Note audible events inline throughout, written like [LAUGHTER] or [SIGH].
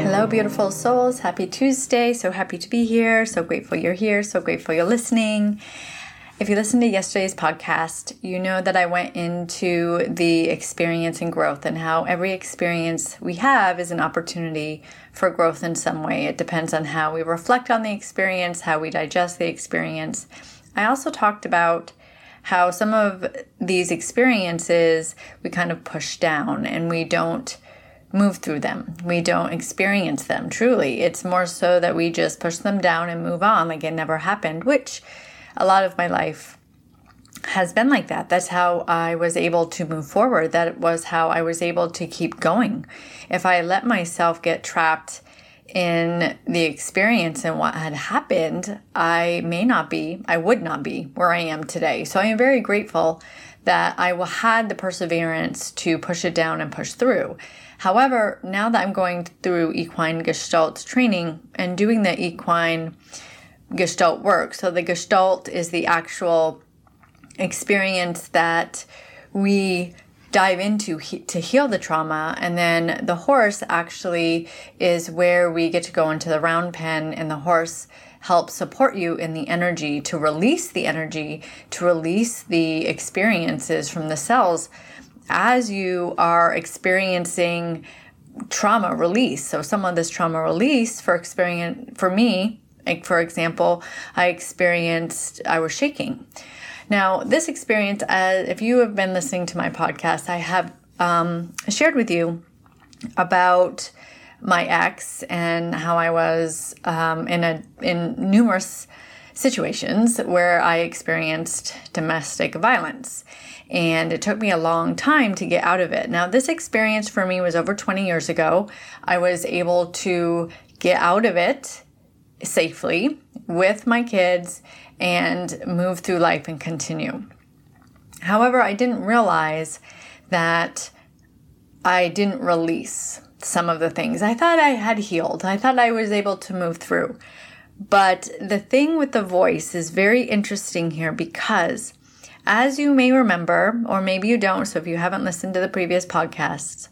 Hello, beautiful souls. Happy Tuesday. So happy to be here. So grateful you're here. So grateful you're listening. If you listened to yesterday's podcast, you know that I went into the experience and growth and how every experience we have is an opportunity for growth in some way. It depends on how we reflect on the experience, how we digest the experience. I also talked about how some of these experiences we kind of push down and we don't move through them. We don't experience them truly. It's more so that we just push them down and move on like it never happened, which a lot of my life has been like that. That's how I was able to move forward. That was how I was able to keep going. If I let myself get trapped in the experience and what had happened, I may not be, I would not be where I am today. So I am very grateful that I had the perseverance to push it down and push through. However, now that I'm going through equine gestalt training and doing the equine gestalt work, so the gestalt is the actual experience that we dive into he- to heal the trauma and then the horse actually is where we get to go into the round pen and the horse helps support you in the energy to release the energy to release the experiences from the cells as you are experiencing trauma release. So some of this trauma release for experience for me, like for example, I experienced I was shaking. Now, this experience, uh, if you have been listening to my podcast, I have um, shared with you about my ex and how I was um, in a in numerous situations where I experienced domestic violence and it took me a long time to get out of it. Now, this experience for me was over 20 years ago. I was able to get out of it safely with my kids and move through life and continue. However, I didn't realize that I didn't release some of the things. I thought I had healed, I thought I was able to move through. But the thing with the voice is very interesting here because as you may remember, or maybe you don't, so if you haven't listened to the previous podcasts,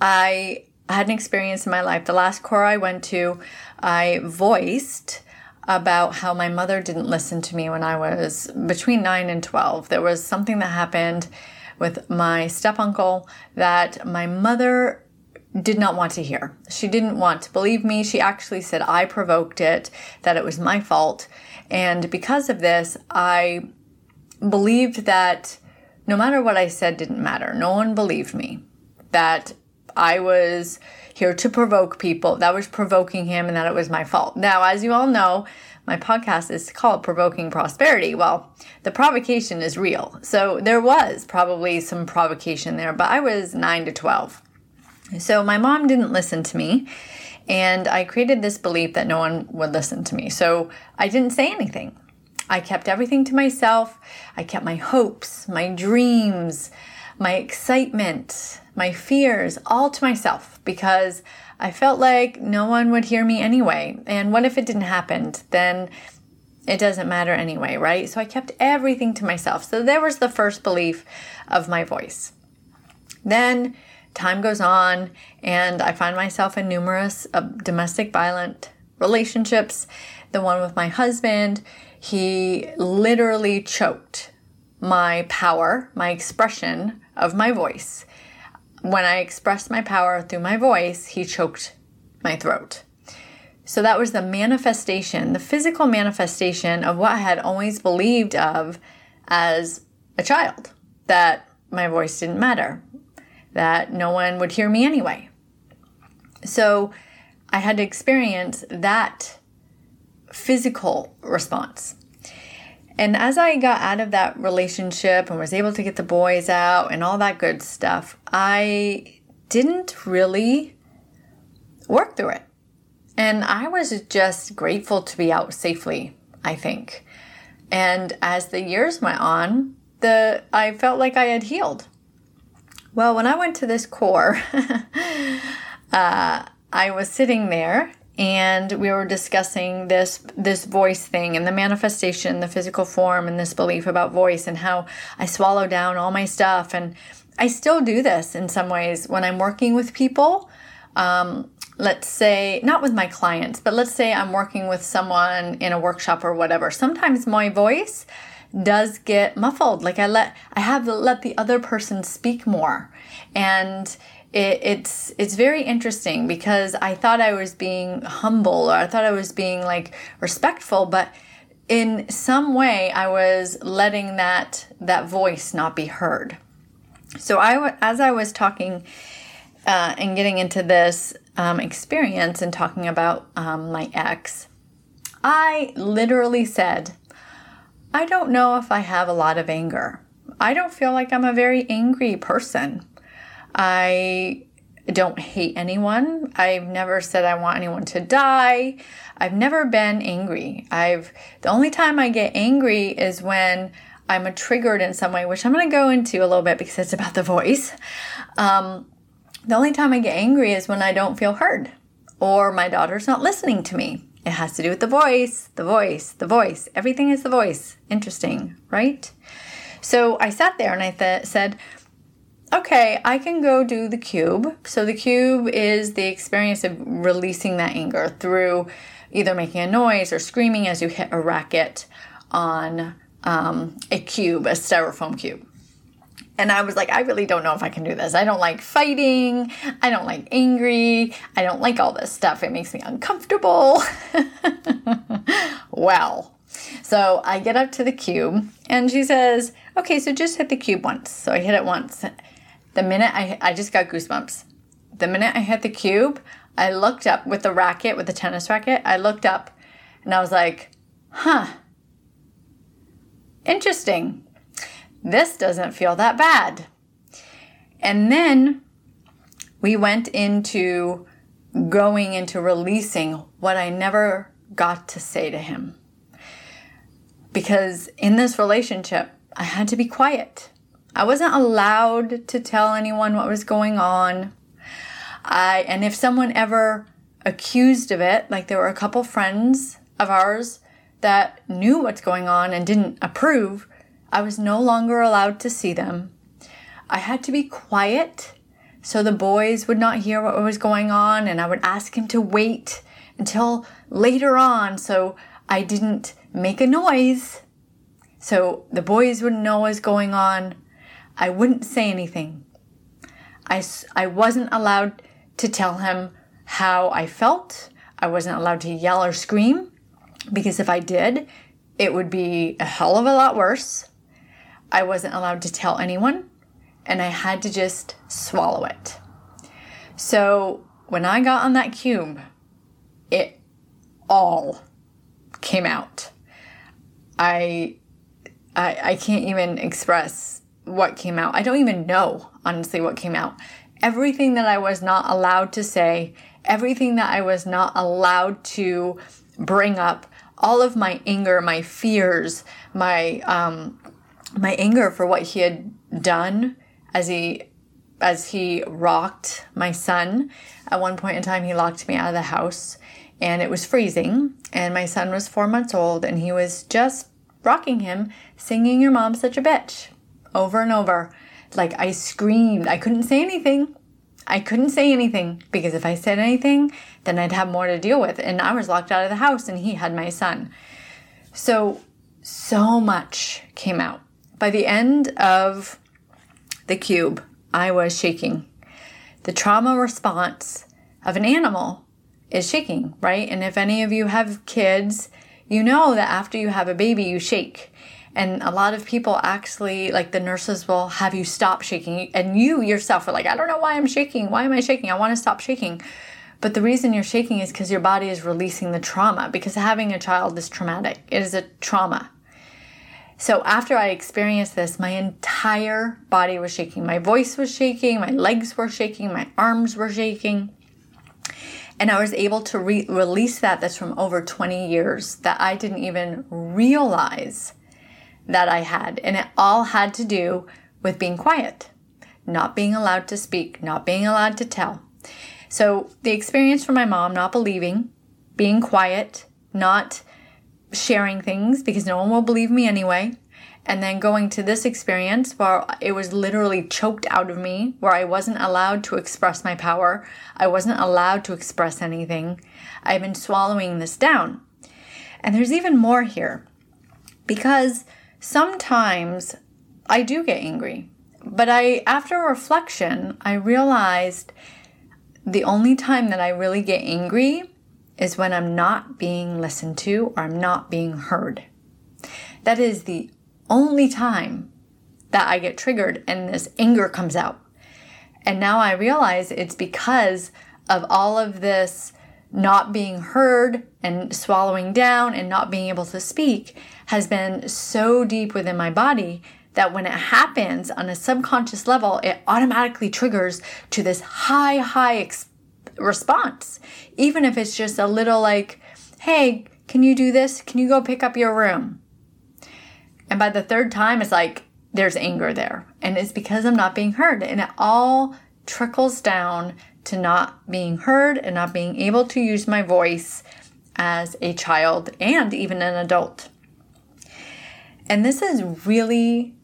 I had an experience in my life. The last core I went to, I voiced about how my mother didn't listen to me when I was between 9 and 12. There was something that happened with my step uncle that my mother did not want to hear. She didn't want to believe me. She actually said I provoked it, that it was my fault. And because of this, I believed that no matter what I said didn't matter. No one believed me. That I was here to provoke people, that was provoking him, and that it was my fault. Now, as you all know, my podcast is called Provoking Prosperity. Well, the provocation is real. So there was probably some provocation there, but I was 9 to 12. So my mom didn't listen to me, and I created this belief that no one would listen to me. So I didn't say anything. I kept everything to myself. I kept my hopes, my dreams, my excitement, my fears all to myself because I felt like no one would hear me anyway. And what if it didn't happen? Then it doesn't matter anyway, right? So I kept everything to myself. So there was the first belief of my voice. Then time goes on, and I find myself in numerous uh, domestic violent relationships. The one with my husband, he literally choked my power, my expression of my voice. When I expressed my power through my voice, he choked my throat. So that was the manifestation, the physical manifestation of what I had always believed of as a child that my voice didn't matter, that no one would hear me anyway. So I had to experience that physical response. And as I got out of that relationship and was able to get the boys out and all that good stuff, I didn't really work through it. And I was just grateful to be out safely, I think. And as the years went on, the I felt like I had healed. Well, when I went to this core, [LAUGHS] uh, I was sitting there and we were discussing this this voice thing and the manifestation the physical form and this belief about voice and how i swallow down all my stuff. And i still do this in some ways. When i'm working with people um, let's say not with my clients but let's say i'm working with someone in a workshop or whatever sometimes my voice does get muffled like i let i have let the other person speak more and it, it's it's very interesting because I thought I was being humble or I thought I was being like respectful, but in some way I was letting that that voice not be heard. So I as I was talking uh, and getting into this um, experience and talking about um, my ex, I literally said, I don't know if I have a lot of anger. I don't feel like I'm a very angry person. I don't hate anyone. I've never said I want anyone to die. I've never been angry. I've the only time I get angry is when I'm triggered in some way, which I'm going to go into a little bit because it's about the voice. Um, the only time I get angry is when I don't feel heard or my daughter's not listening to me. It has to do with the voice, the voice, the voice. Everything is the voice. Interesting, right? So I sat there and I th- said, okay, I can go do the cube. So the cube is the experience of releasing that anger through either making a noise or screaming as you hit a racket on um, a cube, a styrofoam cube. And I was like, I really don't know if I can do this. I don't like fighting. I don't like angry. I don't like all this stuff. It makes me uncomfortable. [LAUGHS] well, so I get up to the cube and she says, okay, so just hit the cube once. So I hit it once the minute I, I just got goosebumps. The minute I hit the cube, I looked up with the racket, with the tennis racket. I looked up and I was like, huh, interesting. This doesn't feel that bad. And then we went into going into releasing what I never got to say to him. Because in this relationship, I had to be quiet. I wasn't allowed to tell anyone what was going on. I and if someone ever accused of it, like there were a couple friends of ours that knew what's going on and didn't approve, I was no longer allowed to see them. I had to be quiet so the boys would not hear what was going on and I would ask him to wait until later on so I didn't make a noise. So the boys wouldn't know what was going on. I wouldn't say anything. I, I wasn't allowed to tell him how I felt. I wasn't allowed to yell or scream because if I did, it would be a hell of a lot worse. I wasn't allowed to tell anyone and I had to just swallow it. So when I got on that cube, it all came out. I I, I can't even express what came out. I don't even know, honestly, what came out. Everything that I was not allowed to say, everything that I was not allowed to bring up, all of my anger, my fears, my um, my anger for what he had done as he as he rocked my son. At one point in time, he locked me out of the house, and it was freezing, and my son was four months old, and he was just rocking him, singing "Your mom's such a bitch." over and over. Like I screamed. I couldn't say anything. I couldn't say anything because if I said anything, then I'd have more to deal with. And I was locked out of the house and he had my son. So, so much came out. By the end of the cube, I was shaking. The trauma response of an animal is shaking, right? And if any of you have kids, you know that after you have a baby, you shake. And a lot of people actually, like the nurses will have you stop shaking. And you yourself are like, I don't know why I'm shaking. Why am I shaking? I want to stop shaking. But the reason you're shaking is because your body is releasing the trauma, because having a child is traumatic. It is a trauma. So after I experienced this, my entire body was shaking. My voice was shaking, my legs were shaking, my arms were shaking. And I was able to re- release that that's from over 20 years that I didn't even realize that I had. And it all had to do with being quiet, not being allowed to speak, not being allowed to tell. So the experience from my mom not believing, being quiet, not sharing things because no one will believe me anyway, and then going to this experience where it was literally choked out of me, where I wasn't allowed to express my power, I wasn't allowed to express anything. I've been swallowing this down. And there's even more here because sometimes I do get angry. But I after reflection, I realized the only time that I really get angry is when I'm not being listened to or I'm not being heard. That is the only time that I get triggered and this anger comes out. And now I realize it's because of all of this not being heard and swallowing down and not being able to speak has been so deep within my body that when it happens on a subconscious level, it automatically triggers to this high, high ex- response. Even if it's just a little like, hey, can you do this? Can you go pick up your room? And by the third time, it's like there's anger there. And it's because I'm not being heard. And it all trickles down to not being heard and not being able to use my voice as a child and even an adult. And this is really,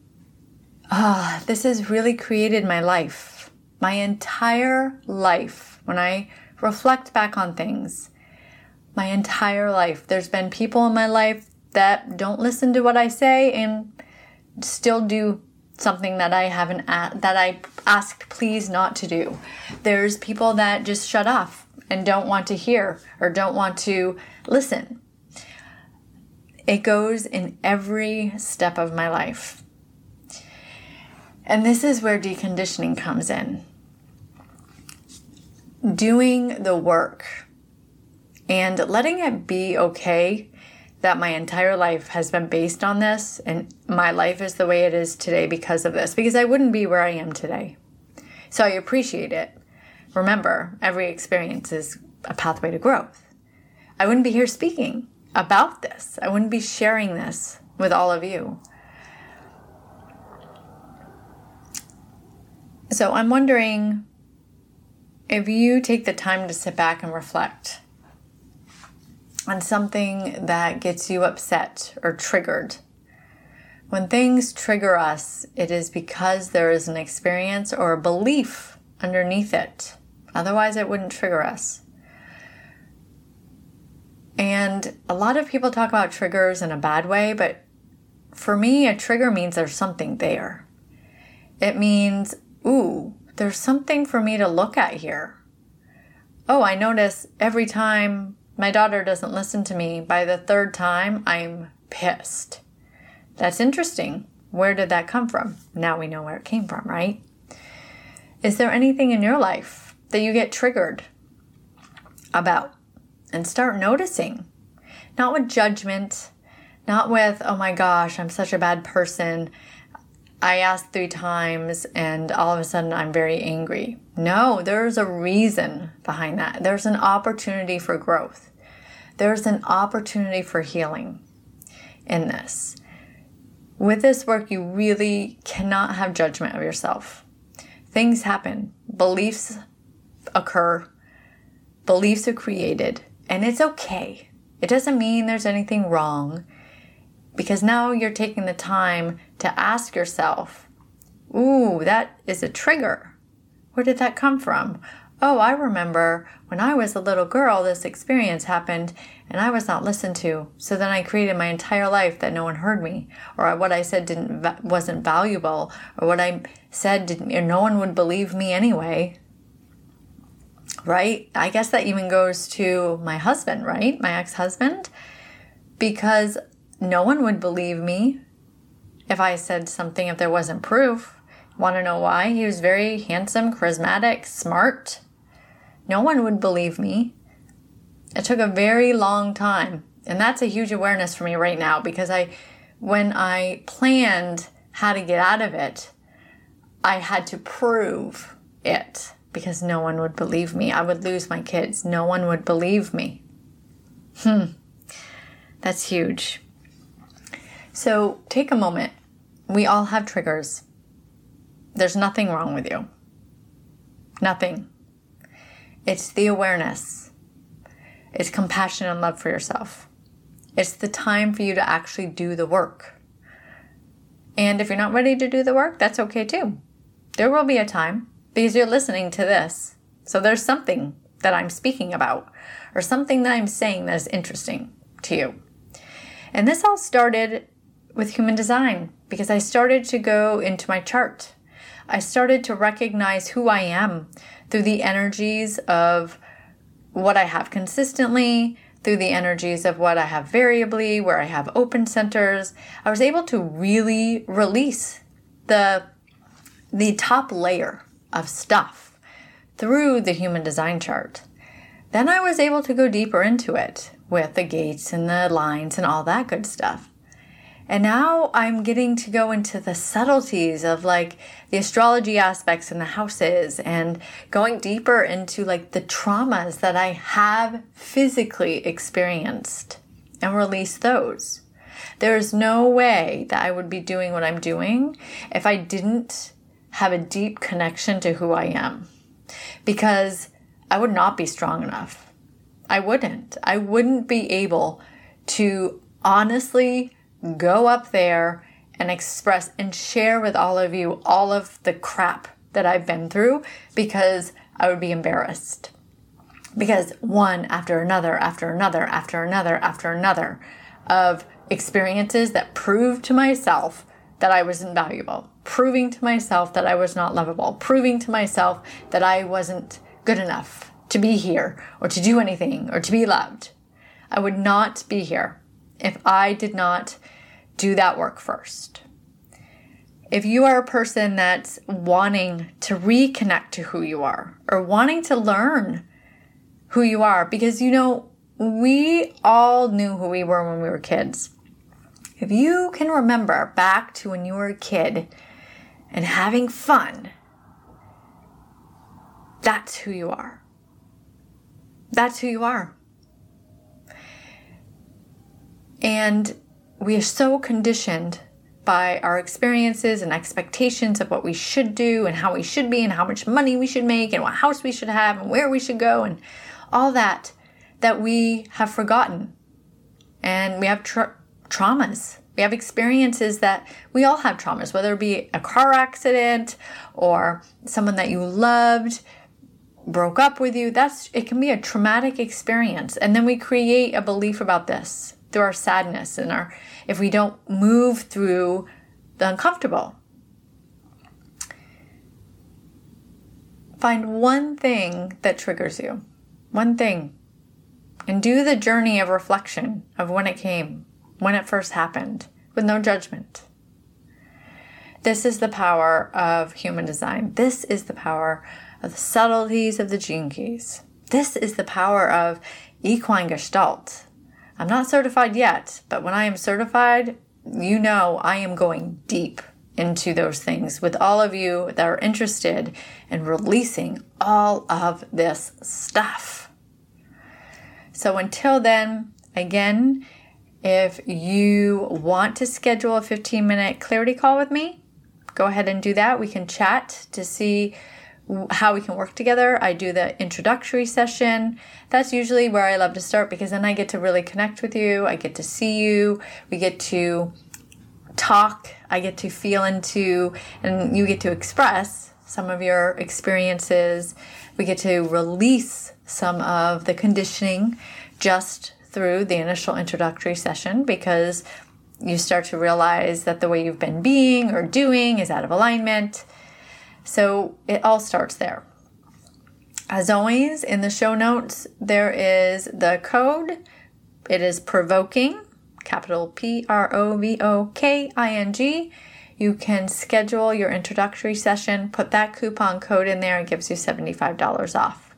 ah, uh, this has really created my life. My entire life. When I reflect back on things, my entire life, there's been people in my life that don't listen to what I say and still do something that I haven't a- that I asked please not to do. There's people that just shut off and don't want to hear or don't want to listen. It goes in every step of my life. And this is where deconditioning comes in. Doing the work and letting it be okay that my entire life has been based on this and my life is the way it is today because of this, because I wouldn't be where I am today. So I appreciate it. Remember, every experience is a pathway to growth. I wouldn't be here speaking about this, I wouldn't be sharing this with all of you. So I'm wondering if you take the time to sit back and reflect on something that gets you upset or triggered. When things trigger us, it is because there is an experience or a belief underneath it. Otherwise, it wouldn't trigger us. And a lot of people talk about triggers in a bad way, but for me, a trigger means there's something there. It means, ooh, there's something for me to look at here. Oh, I notice every time my daughter doesn't listen to me. By the third time, I'm pissed. That's interesting. Where did that come from? Now we know where it came from, right? Is there anything in your life that you get triggered about? And start noticing. Not with judgment, not with, oh my gosh, I'm such a bad person. I asked three times and all of a sudden I'm very angry. No, there's a reason behind that. There's an opportunity for growth. There's an opportunity for healing in this. With this work, you really cannot have judgment of yourself. Things happen, beliefs occur, beliefs are created, and it's okay. It doesn't mean there's anything wrong because now you're taking the time to ask yourself, Ooh, that is a trigger. Where did that come from? Oh, I remember when I was a little girl, this experience happened and I was not listened to. So then I created my entire life that no one heard me, or what I said didn't wasn't valuable, or what I said didn't, or no one would believe me anyway. right? I guess that even goes to my husband, right? My ex husband, because no one would believe me if I said something if there wasn't proof. Want to know why? He was very handsome, charismatic, smart. No one would believe me. It took a very long time. And that's a huge awareness for me right now because I, when I planned how to get out of it, I had to prove it because no one would believe me. I would lose my kids. No one would believe me. Hmm. That's huge. So take a moment. We all have triggers. There's nothing wrong with you. Nothing. It's the awareness. It's compassion and love for yourself. It's the time for you to actually do the work. And if you're not ready to do the work, that's okay too. There will be a time because you're listening to this. So there's something that I'm speaking about or something that I'm saying that is interesting to you. And this all started with human design because I started to go into my chart. I started to recognize who I am through the energies of what I have consistently, through the energies of what I have variably, where I have open centers. I was able to really release the the top layer of stuff through the human design chart. Then I was able to go deeper into it with the gates and the lines and all that good stuff. And now I'm getting to go into the subtleties of like the astrology aspects in the houses and going deeper into like the traumas that I have physically experienced and release those. There's no way that I would be doing what I'm doing if I didn't have a deep connection to who I am because I would not be strong enough. I wouldn't. I wouldn't be able to honestly go up there and express and share with all of you all of the crap that I've been through because I would be embarrassed. Because one after another, after another, after another, after another of experiences that proved to myself that I was invaluable, proving to myself that I was not lovable, proving to myself that I wasn't good enough to be here or to do anything or to be loved. I would not be here if I did not do that work first. If you are a person that's wanting to reconnect to who you are or wanting to learn who you are, because you know, we all knew who we were when we were kids. If you can remember back to when you were a kid and having fun, that's who you are. That's who you are. And we are so conditioned by our experiences and expectations of what we should do and how we should be and how much money we should make and what house we should have and where we should go and all that that we have forgotten. And we have tra- traumas. We have experiences that we all have traumas, whether it be a car accident or someone that you loved broke up with you. That's it can be a traumatic experience. And then we create a belief about this through our sadness and our if we don't move through the uncomfortable. Find one thing that triggers you. One thing. And do the journey of reflection of when it came, when it first happened, with no judgment. This is the power of human design. This is the power of the subtleties of the gene keys. This is the power of equine gestalt. I'm not certified yet, but when I am certified, you know I am going deep into those things with all of you that are interested in releasing all of this stuff. So until then, again, if you want to schedule a 15 minute clarity call with me, go ahead and do that. We can chat to see how we can work together. I do the introductory session. That's usually where I love to start because then I get to really connect with you. I get to see you. We get to talk. I get to feel into, and you get to express some of your experiences. We get to release some of the conditioning just through the initial introductory session because you start to realize that the way you've been being or doing is out of alignment so it all starts there. As always, in the show notes, there is the code. It is provoking, capital P R O V O K I N G. You can schedule your introductory session, put that coupon code in there, it gives you $75 off.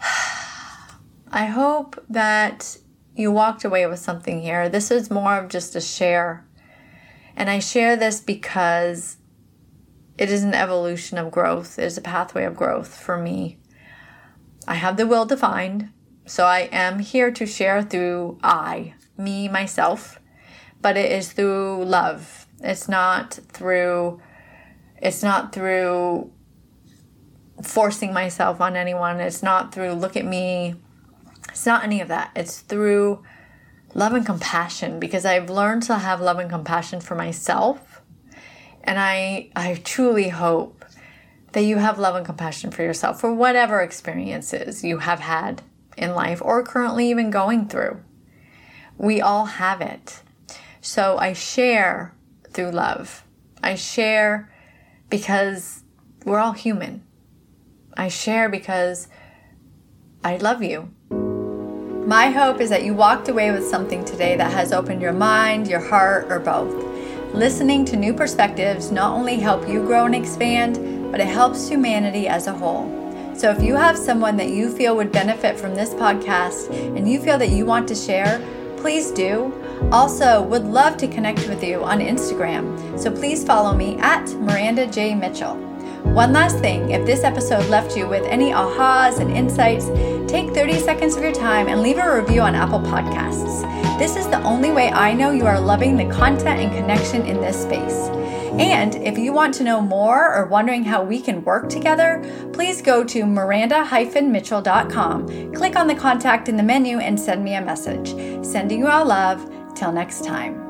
[SIGHS] I hope that you walked away with something here. This is more of just a share. And I share this because it is an evolution of growth, it is a pathway of growth for me. I have the will defined, so I am here to share through I, me, myself, but it is through love. It's not through it's not through forcing myself on anyone. It's not through look at me. It's not any of that. It's through love and compassion because I've learned to have love and compassion for myself. And I I truly hope that you have love and compassion for yourself for whatever experiences you have had in life or currently even going through. We all have it. So I share through love. I share because we're all human. I share because I love you. My hope is that you walked away with something today that has opened your mind, your heart, or both. Listening to new perspectives not only help you grow and expand, but it helps humanity as a whole. So if you have someone that you feel would benefit from this podcast and you feel that you want to share, please do. Also, would love to connect with you on Instagram. So please follow me at Miranda J. Mitchell. One last thing if this episode left you with any ahas and insights, take 30 seconds of your time and leave a review on Apple Podcasts. This is the only way I know you are loving the content and connection in this space. And if you want to know more or wondering how we can work together, please go to miranda-mitchell.com, click on the contact in the menu, and send me a message. Sending you all love. Till next time.